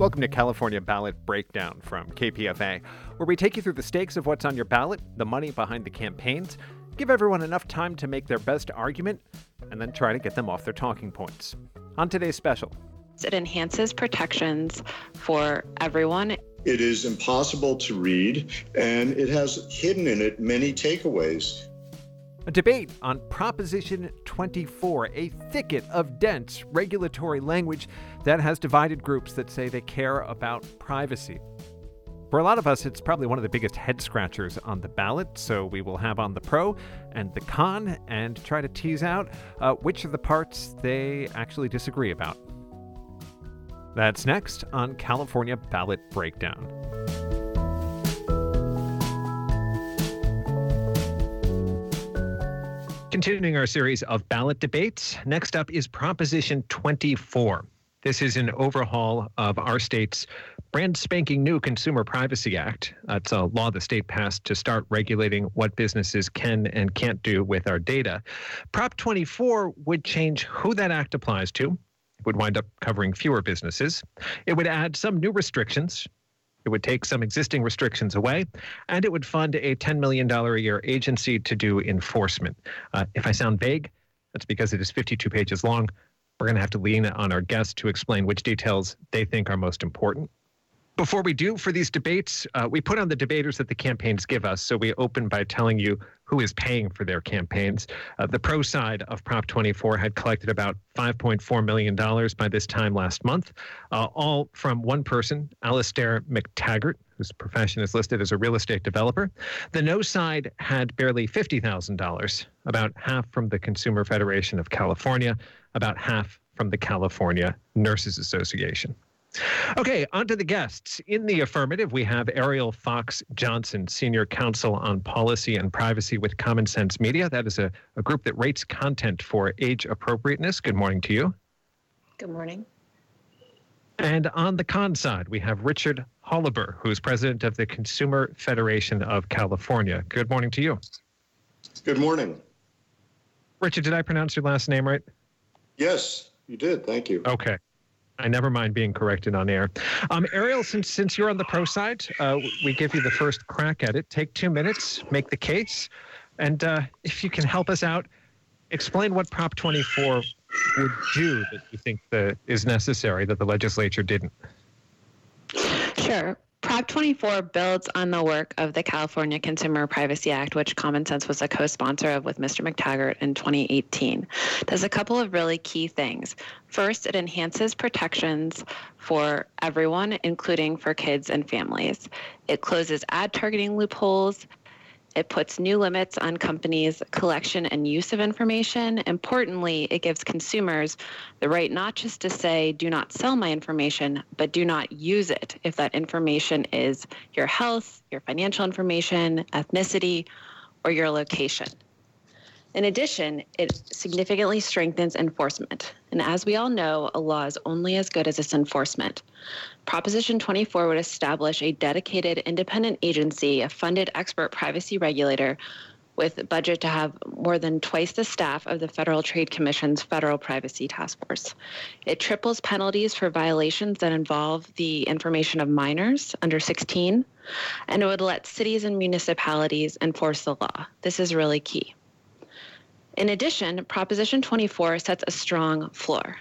Welcome to California Ballot Breakdown from KPFA, where we take you through the stakes of what's on your ballot, the money behind the campaigns, give everyone enough time to make their best argument, and then try to get them off their talking points. On today's special, it enhances protections for everyone. It is impossible to read, and it has hidden in it many takeaways a debate on Proposition 24, a thicket of dense regulatory language that has divided groups that say they care about privacy. For a lot of us, it's probably one of the biggest head scratchers on the ballot, so we will have on the pro and the con and try to tease out uh, which of the parts they actually disagree about. That's next on California Ballot Breakdown. Continuing our series of ballot debates, next up is Proposition 24. This is an overhaul of our state's brand spanking new Consumer Privacy Act. It's a law the state passed to start regulating what businesses can and can't do with our data. Prop 24 would change who that act applies to. It would wind up covering fewer businesses. It would add some new restrictions it would take some existing restrictions away, and it would fund a $10 million a year agency to do enforcement. Uh, if I sound vague, that's because it is 52 pages long. We're going to have to lean on our guests to explain which details they think are most important. Before we do for these debates, uh, we put on the debaters that the campaigns give us. So we open by telling you who is paying for their campaigns. Uh, the pro side of Prop 24 had collected about $5.4 million by this time last month, uh, all from one person, Alastair Mactaggart, whose profession is listed as a real estate developer. The no side had barely $50,000, about half from the Consumer Federation of California, about half from the California Nurses Association. Okay, on to the guests. In the affirmative, we have Ariel Fox Johnson, Senior Counsel on Policy and Privacy with Common Sense Media. That is a, a group that rates content for age appropriateness. Good morning to you. Good morning. And on the con side, we have Richard Holober, who is president of the Consumer Federation of California. Good morning to you. Good morning. Richard, did I pronounce your last name right? Yes, you did. Thank you. Okay. I never mind being corrected on air. Um, Ariel, since since you're on the pro side, uh, we give you the first crack at it. Take two minutes, make the case, and uh, if you can help us out, explain what Prop 24 would do that you think the, is necessary that the legislature didn't. Sure. Prop 24 builds on the work of the California Consumer Privacy Act, which Common Sense was a co sponsor of with Mr. Mactaggart in 2018. Does a couple of really key things. First, it enhances protections for everyone, including for kids and families. It closes ad targeting loopholes it puts new limits on companies' collection and use of information. Importantly, it gives consumers the right not just to say, do not sell my information, but do not use it if that information is your health, your financial information, ethnicity, or your location. In addition, it significantly strengthens enforcement. And as we all know, a law is only as good as its enforcement. Proposition 24 would establish a dedicated independent agency, a funded expert privacy regulator with budget to have more than twice the staff of the Federal Trade Commission's Federal Privacy Task Force. It triples penalties for violations that involve the information of minors under 16, and it would let cities and municipalities enforce the law. This is really key. In addition, Proposition 24 sets a strong floor.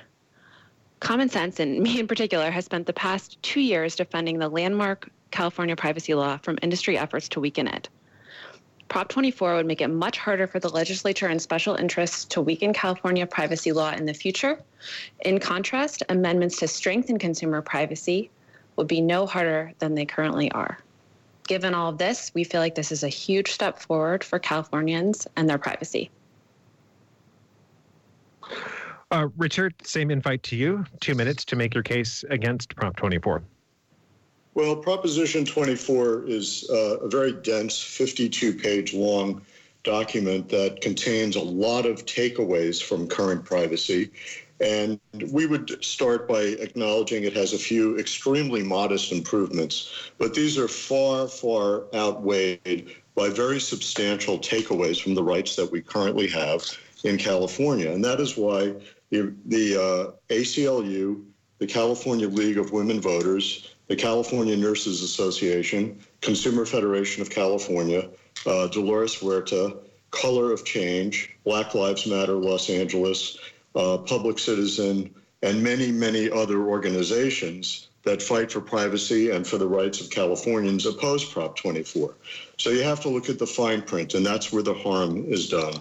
Common Sense, and me in particular, has spent the past two years defending the landmark California privacy law from industry efforts to weaken it. Prop 24 would make it much harder for the legislature and special interests to weaken California privacy law in the future. In contrast, amendments to strengthen consumer privacy would be no harder than they currently are. Given all of this, we feel like this is a huge step forward for Californians and their privacy. Uh, Richard, same invite to you. Two minutes to make your case against Prop 24. Well, Proposition 24 is uh, a very dense, 52 page long document that contains a lot of takeaways from current privacy. And we would start by acknowledging it has a few extremely modest improvements, but these are far, far outweighed by very substantial takeaways from the rights that we currently have in California. And that is why the, the uh, ACLU the California League of Women Voters, the California Nurses Association, Consumer Federation of California, uh, Dolores Huerta, Color of Change, Black Lives Matter Los Angeles, uh, Public Citizen, and many, many other organizations that fight for privacy and for the rights of Californians oppose Prop 24. So you have to look at the fine print, and that's where the harm is done.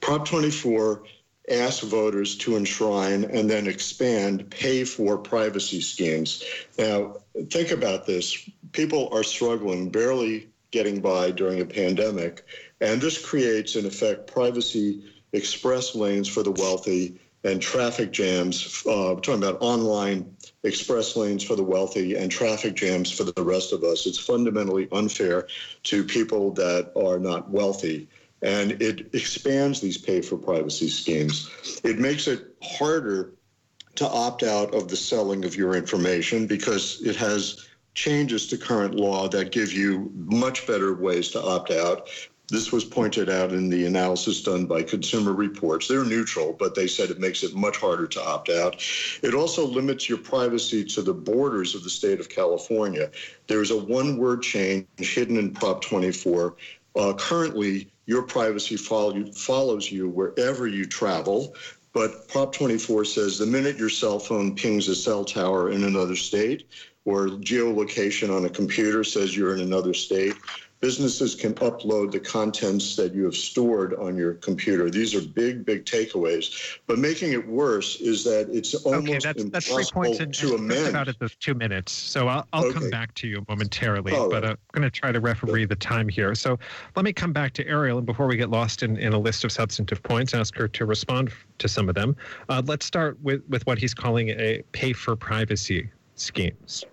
Prop 24 asks voters to enshrine and then expand pay for privacy schemes. Now, think about this. People are struggling, barely getting by during a pandemic, and this creates, in effect, privacy express lanes for the wealthy and traffic jams. Uh, talking about online express lanes for the wealthy and traffic jams for the rest of us. It's fundamentally unfair to people that are not wealthy. And it expands these pay for privacy schemes. It makes it harder to opt out of the selling of your information because it has changes to current law that give you much better ways to opt out. This was pointed out in the analysis done by Consumer Reports. They're neutral, but they said it makes it much harder to opt out. It also limits your privacy to the borders of the state of California. There's a one word change hidden in Prop 24. Uh, currently, your privacy follow, follows you wherever you travel. But Prop 24 says the minute your cell phone pings a cell tower in another state, or geolocation on a computer says you're in another state, businesses can upload the contents that you have stored on your computer. These are big, big takeaways. But making it worse is that it's almost okay, that's, that's three points and, to and amend. about it the two minutes. So I'll, I'll okay. come back to you momentarily, All but right. uh, I'm going to try to referee the time here. So let me come back to Ariel, and before we get lost in, in a list of substantive points, ask her to respond to some of them. Uh, let's start with, with what he's calling a pay for privacy schemes.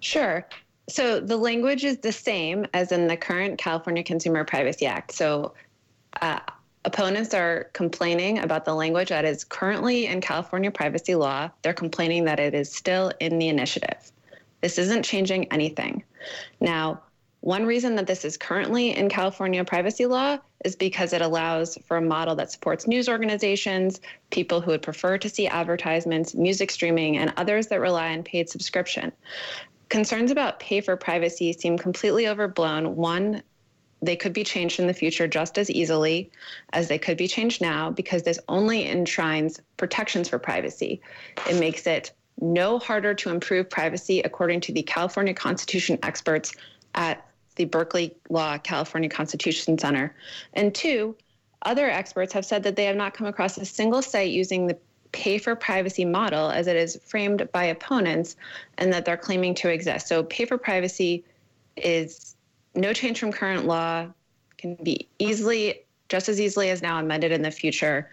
Sure. So the language is the same as in the current California Consumer Privacy Act. So uh, opponents are complaining about the language that is currently in California privacy law. They're complaining that it is still in the initiative. This isn't changing anything. Now, one reason that this is currently in California privacy law is because it allows for a model that supports news organizations, people who would prefer to see advertisements, music streaming, and others that rely on paid subscription concerns about pay for privacy seem completely overblown. One, they could be changed in the future just as easily as they could be changed now because this only enshrines protections for privacy. It makes it no harder to improve privacy, according to the California Constitution experts at the Berkeley Law California Constitution Center. And two, other experts have said that they have not come across a single site using the pay for privacy model as it is framed by opponents and that they're claiming to exist. So, pay for privacy is no change from current law, can be easily, just as easily as now, amended in the future.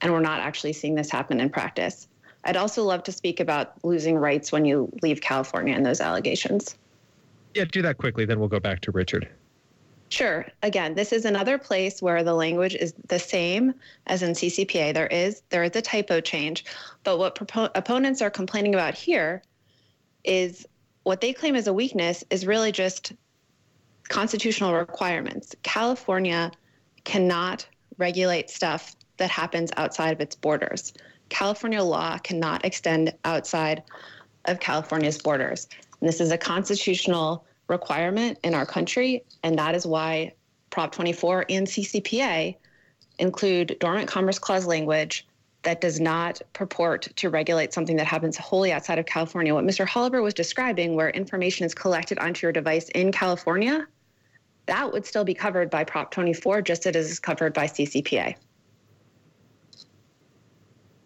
And we're not actually seeing this happen in practice. I'd also love to speak about losing rights when you leave California and those allegations. Yeah, do that quickly, then we'll go back to Richard. Sure. Again, this is another place where the language is the same as in CCPA. There is there is a typo change, but what propo- opponents are complaining about here is what they claim is a weakness is really just constitutional requirements. California cannot regulate stuff that happens outside of its borders. California law cannot extend outside of California's borders. And this is a constitutional requirement in our country, and that is why Prop 24 and CCPA include dormant commerce clause language that does not purport to regulate something that happens wholly outside of California. What Mr. Holober was describing, where information is collected onto your device in California, that would still be covered by Prop 24, just as it is covered by CCPA.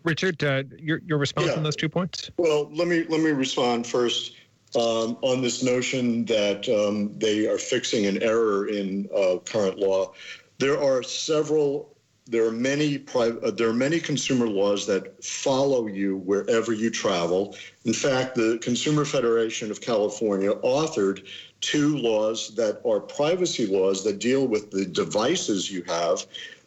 Richard, uh, your your response yeah. on those two points? Well, let me let me respond first um, on this notion that um, they are fixing an error in uh, current law. There are several. There are many. Uh, there are many consumer laws that follow you wherever you travel. In fact, the Consumer Federation of California authored two laws that are privacy laws that deal with the devices you have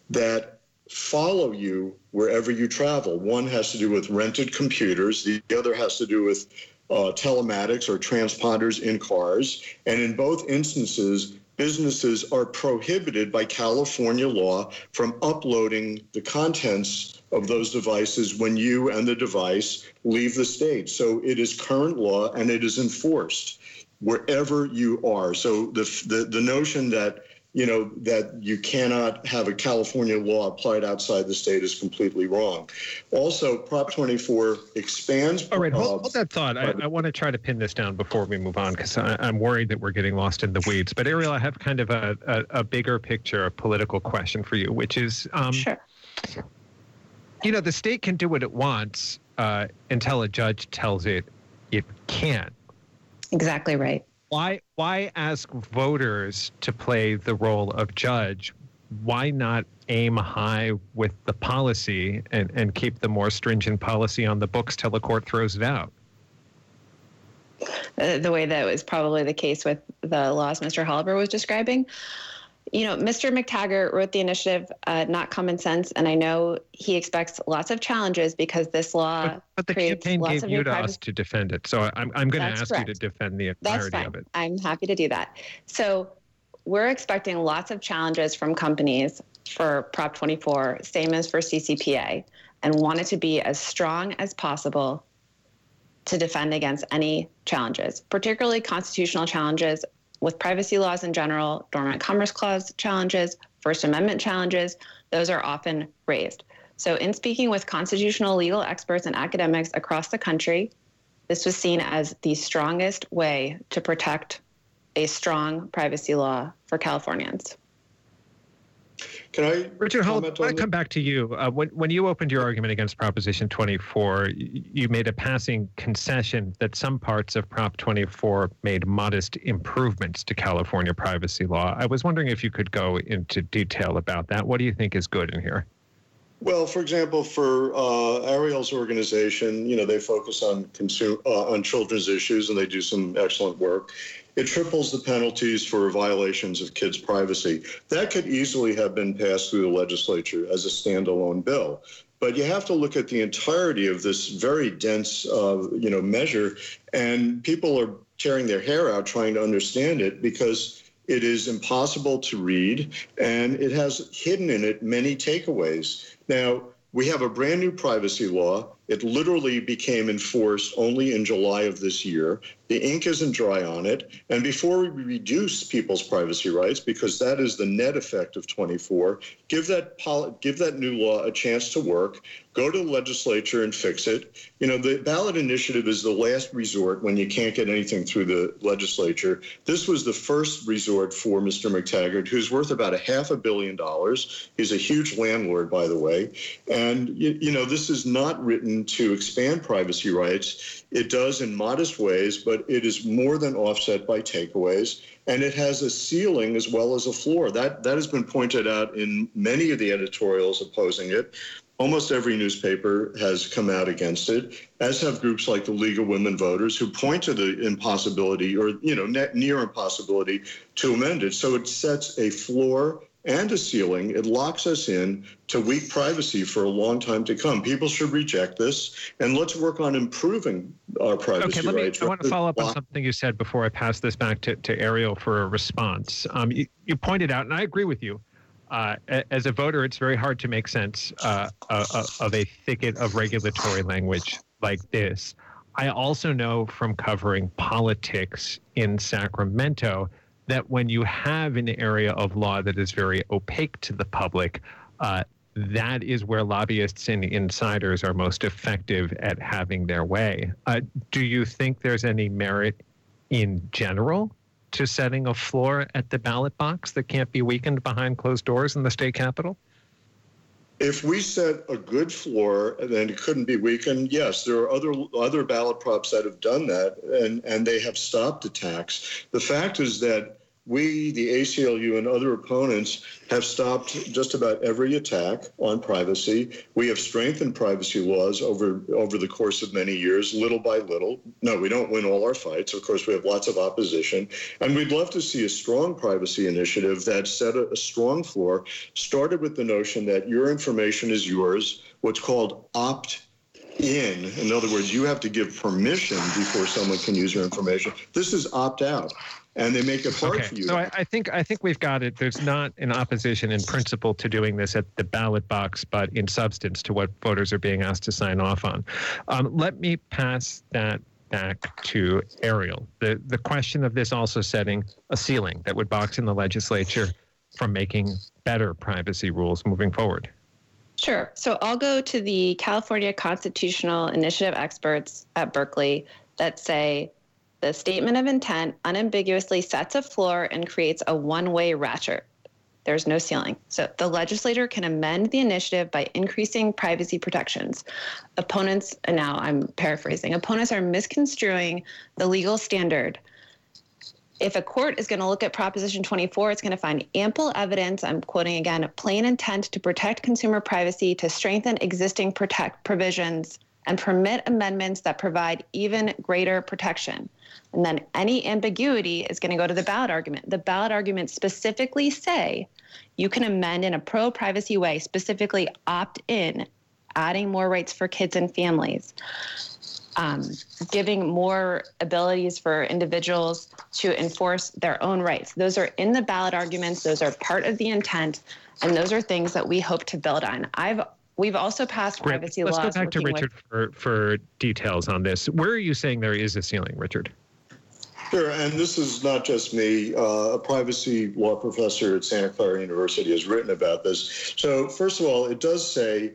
that follow you wherever you travel. One has to do with rented computers. The other has to do with uh, telematics or transponders in cars. And in both instances, businesses are prohibited by California law from uploading the contents of those devices when you and the device leave the state. So it is current law and it is enforced wherever you are. So the the, the notion that you know that you cannot have a California law applied outside the state is completely wrong. Also, Prop 24 expands. All right, hold, hold that thought. I, I, want to try to pin this down before we move on because I'm worried that we're getting lost in the weeds. But Ariel, I have kind of a, a, a bigger picture, a political question for you, which is, um, sure. You know, the state can do what it wants uh, until a judge tells it it can't. Exactly right why why ask voters to play the role of judge? Why not aim high with the policy and, and keep the more stringent policy on the books till the court throws it out? Uh, the way that was probably the case with the laws Mr. Holober was describing you know, Mr. Mactaggart wrote the initiative, uh, not common sense, and I know he expects lots of challenges because this law. But, but the campaign gave you to us to defend it, so I'm I'm going to ask correct. you to defend the entirety of it. I'm happy to do that. So we're expecting lots of challenges from companies for Prop 24, same as for CCPA, and want it to be as strong as possible to defend against any challenges, particularly constitutional challenges with privacy laws in general, Dormant Commerce Clause challenges, First Amendment challenges, those are often raised. So, in speaking with constitutional legal experts and academics across the country, this was seen as the strongest way to protect a strong privacy law for Californians. Can I, Richard Hull, I come back to you. Uh, when when you opened your argument against Proposition 24, you made a passing concession that some parts of Prop 24 made modest improvements to California privacy law. I was wondering if you could go into detail about that. What do you think is good in here? Well, for example, for uh, Ariel's organization, you know, they focus on consume uh, on children's issues, and they do some excellent work. It triples the penalties for violations of kids' privacy. That could easily have been passed through the legislature as a standalone bill. But you have to look at the entirety of this very dense, uh, you know, measure, and people are tearing their hair out trying to understand it because it is impossible to read, and it has hidden in it many takeaways. Now, we have a brand new privacy law. It literally became enforced only in July of this year. The ink isn't dry on it. And before we reduce people's privacy rights, because that is the net effect of 24, give that give that new law a chance to work. Go to the legislature and fix it. You know, the ballot initiative is the last resort when you can't get anything through the legislature. This was the first resort for Mr. Mactaggart, who's worth about a half a billion dollars. He's a huge landlord, by the way. And you, you know, this is not written to expand privacy rights. It does in modest ways, but it is more than offset by takeaways. And it has a ceiling as well as a floor. That, that has been pointed out in many of the editorials opposing it. Almost every newspaper has come out against it, as have groups like the League of Women Voters, who point to the impossibility or, you know, near impossibility to amend it. So it sets a floor and a ceiling. It locks us in to weak privacy for a long time to come. People should reject this, and let's work on improving our privacy okay, let me, rights. I want to follow up on something you said before I pass this back to, to Ariel for a response. Um, you, you, pointed out, and I agree with you. Uh, as a voter, it's very hard to make sense uh, uh, uh, of a thicket of regulatory language like this. I also know from covering politics in Sacramento that when you have an area of law that is very opaque to the public, uh, that is where lobbyists and insiders are most effective at having their way. Uh, do you think there's any merit in general to setting a floor at the ballot box that can't be weakened behind closed doors in the state capitol? If we set a good floor and then it couldn't be weakened, yes, there are other other ballot props that have done that and, and they have stopped attacks. The fact is that we, the ACLU, and other opponents have stopped just about every attack on privacy. We have strengthened privacy laws over over the course of many years, little by little. No, we don't win all our fights. Of course, we have lots of opposition, and we'd love to see a strong privacy initiative that set a, a strong floor. Started with the notion that your information is yours. What's called opt in. In other words, you have to give permission before someone can use your information. This is opt out. And they make it hard okay. for you. So I, I think I think we've got it. There's not an opposition in principle to doing this at the ballot box, but in substance to what voters are being asked to sign off on. Um, let me pass that back to Ariel. The the question of this also setting a ceiling that would box in the legislature from making better privacy rules moving forward. Sure. So I'll go to the California Constitutional Initiative experts at Berkeley that say the statement of intent unambiguously sets a floor and creates a one way ratchet. There's no ceiling. So the legislator can amend the initiative by increasing privacy protections. Opponents, and now I'm paraphrasing, opponents are misconstruing the legal standard if a court is going to look at Proposition 24, it's going to find ample evidence, I'm quoting again, a plain intent to protect consumer privacy, to strengthen existing protect provisions, and permit amendments that provide even greater protection. And then any ambiguity is going to go to the ballot argument. The ballot arguments specifically say you can amend in a pro privacy way, specifically opt in, adding more rights for kids and families um, giving more abilities for individuals to enforce their own rights. Those are in the ballot arguments, those are part of the intent, and those are things that we hope to build on. I've We've also passed Great. privacy Let's laws. Let's go back to Richard with, for, for details on this. Where are you saying there is a ceiling, Richard? Sure, and this is not just me. Uh, a privacy law professor at Santa Clara University has written about this. So, first of all, it does say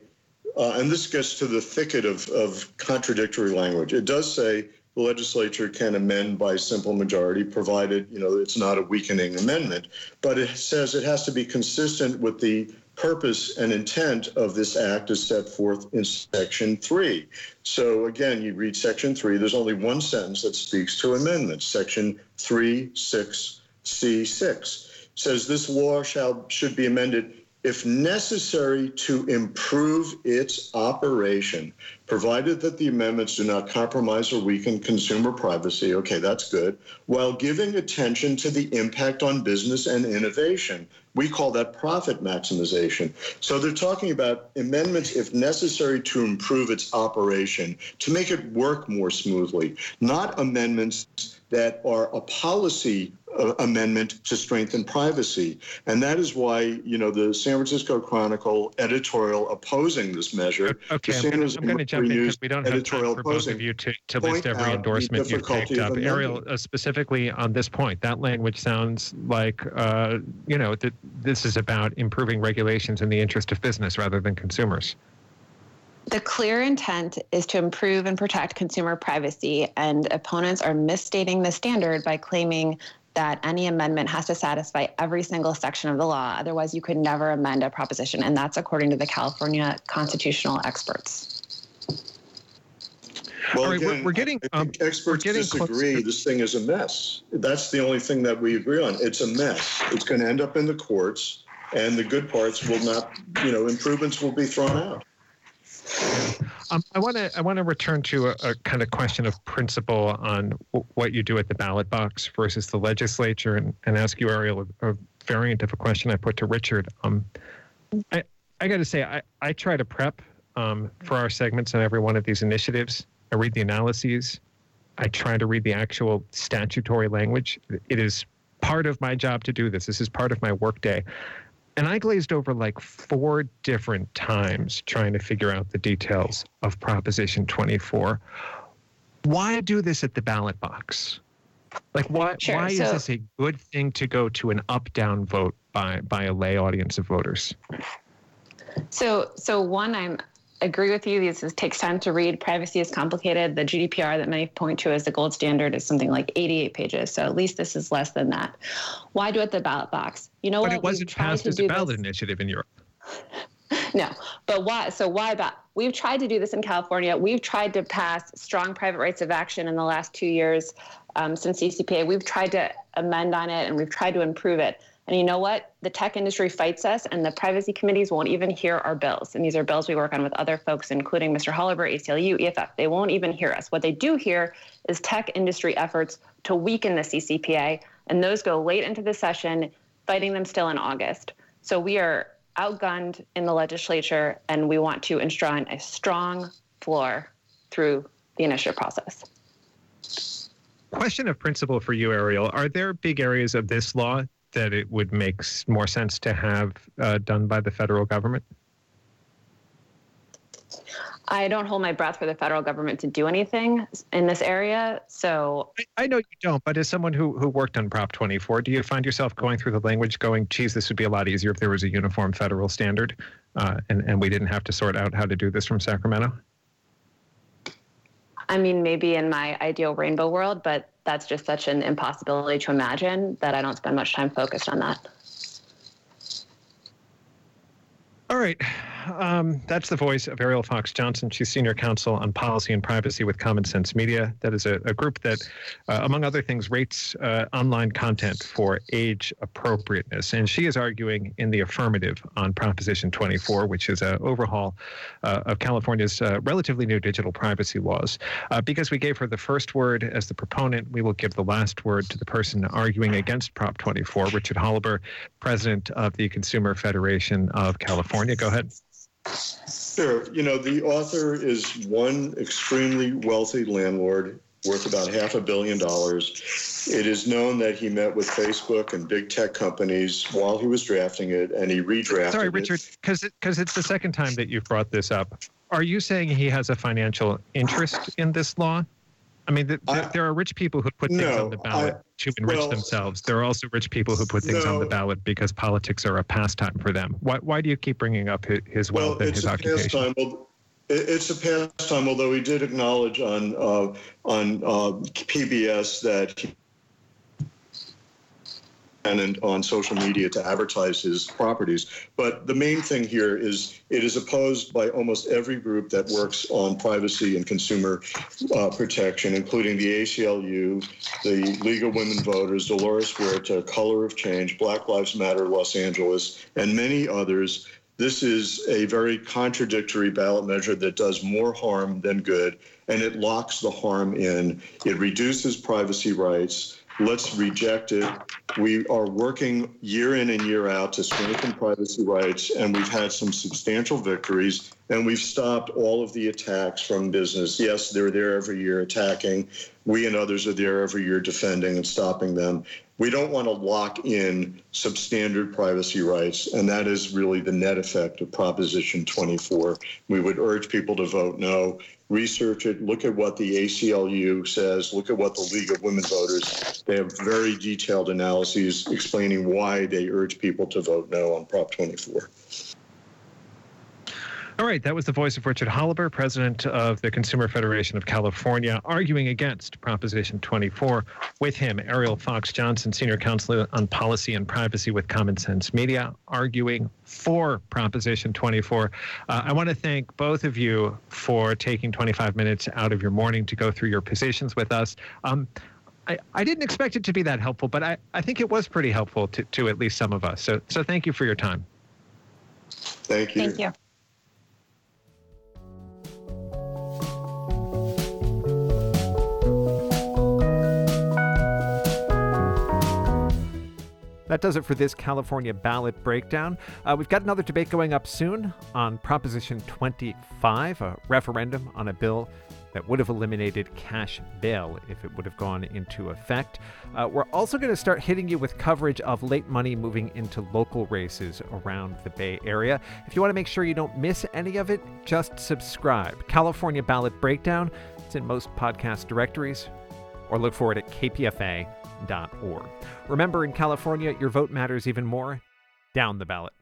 uh, and this gets to the thicket of, of contradictory language. It does say the legislature can amend by simple majority, provided you know it's not a weakening amendment. But it says it has to be consistent with the purpose and intent of this act is set forth in section three. So again, you read section three. There's only one sentence that speaks to amendments. Section three six C six says this law shall should be amended if necessary to improve its operation, provided that the amendments do not compromise or weaken consumer privacy. Okay, that's good. While giving attention to the impact on business and innovation. We call that profit maximization. So they're talking about amendments, if necessary, to improve its operation, to make it work more smoothly, not amendments that are a policy uh, amendment to strengthen privacy. And that is why, you know, the San Francisco Chronicle editorial opposing this measure. Okay, I'm going to jump in because we don't have time for both of you to, to list every endorsement you've picked up. Ariel, uh, specifically on this point, that language sounds like, uh, you know, that this is about improving regulations in the interest of business rather than consumers. The clear intent is to improve and protect consumer privacy, and opponents are misstating the standard by claiming that any amendment has to satisfy every single section of the law. Otherwise, you could never amend a proposition. And that's according to the California constitutional experts. Well, right, again, we're, we're, getting um, experts getting disagree. Close. This thing is a mess. That's the only thing that we agree on. It's a mess. It's going to end up in the courts, and the good parts will not. You know, improvements will be thrown out. Um, I want to I want to return to a, a, kind of question of principle on w- what you do at the ballot box versus the legislature, and, and ask you, Ariel, a, a, variant of a question I put to Richard. Um, I I got to say, I I try to prep um, for our segments on every one of these initiatives. I read the analyses. I try to read the actual statutory language. It is part of my job to do this. This is part of my workday and I glazed over like four different times trying to figure out the details of Proposition 24. Why do this at the ballot box? Like, why, sure, why so, is this a good thing to go to an up down vote by, by a lay audience of voters? So, so one, I'm agree with you. This is, takes time to read. Privacy is complicated. The GDPR that many point to as the gold standard is something like 88 pages. So at least this is less than that. Why do it the ballot box? You know but what? it wasn't passed as a ballot this. initiative in Europe. no, but why? So why about? We've tried to do this in California. We've tried to pass strong private rights of action in the last two years um, since CCPA. We've tried to amend on it and we've tried to improve it. And you know what? The tech industry fights us, and the privacy committees won't even hear our bills. And these are bills we work on with other folks, including Mr. Holober, ACLU, EFF. They won't even hear us. What they do hear is tech industry efforts to weaken the CCPA, and those go late into the session, fighting them still in August. So we are outgunned in the legislature, and we want to enshrine a strong floor through the initiative process. Question of principle for you, Ariel. Are there big areas of this law that it would make more sense to have uh, done by the federal government? I don't hold my breath for the federal government to do anything in this area. So I, I, know you don't, but as someone who, who worked on Prop 24, do you find yourself going through the language going, geez, this would be a lot easier if there was a uniform federal standard uh, and, and we didn't have to sort out how to do this from Sacramento? I mean, maybe in my ideal rainbow world, but that's just such an impossibility to imagine that I don't spend much time focused on that. All right. Um, that's the voice of Ariel Fox Johnson. She's senior counsel on policy and privacy with Common Sense Media. That is a, a group that, uh, among other things, rates uh, online content for age appropriateness. And she is arguing in the affirmative on Proposition 24, which is an overhaul uh, of California's uh, relatively new digital privacy laws. Uh, because we gave her the first word as the proponent, we will give the last word to the person arguing against Prop 24, Richard Holober, president of the Consumer Federation of California. Go ahead. Sure. You know, the author is one extremely wealthy landlord worth about half a billion dollars. It is known that he met with Facebook and big tech companies while he was drafting it, and he redrafted Sorry, Richard, because because it, it's the second time that you've brought this up. Are you saying he has a financial interest in this law? I mean, the, the, I, there are rich people who put things no, on the ballot I, to enrich well, themselves. There are also rich people who put things no, on the ballot because politics are a pastime for them. Why, why do you keep bringing up his, wealth well, and his occupation? Pastime. It's a pastime, although he did acknowledge on uh, on uh, PBS that he and on social media to advertise his properties. But the main thing here is it is opposed by almost every group that works on privacy and consumer uh, protection, including the ACLU, the League of Women Voters, Dolores Huerta, Color of Change, Black Lives Matter Los Angeles, and many others. This is a very contradictory ballot measure that does more harm than good, and it locks the harm in. It reduces privacy rights let's reject it. We are working year in and year out to strengthen privacy rights, and we've had some substantial victories, and we've stopped all of the attacks from business. Yes, they're there every year attacking. We and others are there every year defending and stopping them. We don't want to lock in substandard privacy rights, and that is really the net effect of Proposition 24. We would urge people to vote no research it, look at what the ACLU says, look at what the League of Women Voters. They have very detailed analyses explaining why they urge people to vote no on Prop 24. All right, that was the voice of Richard Holober, president of the Consumer Federation of California, arguing against Proposition 24. With him, Ariel Fox Johnson, senior counsel on policy and privacy with Common Sense Media, arguing for Proposition 24. Uh, I want to thank both of you for taking 25 minutes out of your morning to go through your positions with us. Um, I, I didn't expect it to be that helpful, but I, I think it was pretty helpful to, to at least some of us. So, so thank you for your time. Thank you. Thank you. That does it for this California ballot breakdown. Uh, we've got another debate going up soon on Proposition 25, a referendum on a bill that would have eliminated cash bail if it would have gone into effect. Uh, we're also going to start hitting you with coverage of late money moving into local races around the Bay Area. If you want to make sure you don't miss any of it, just subscribe. California Ballot Breakdown, it's in most podcast directories, or look for it at kpfa.org. Remember, in California, your vote matters even more. Down the ballot.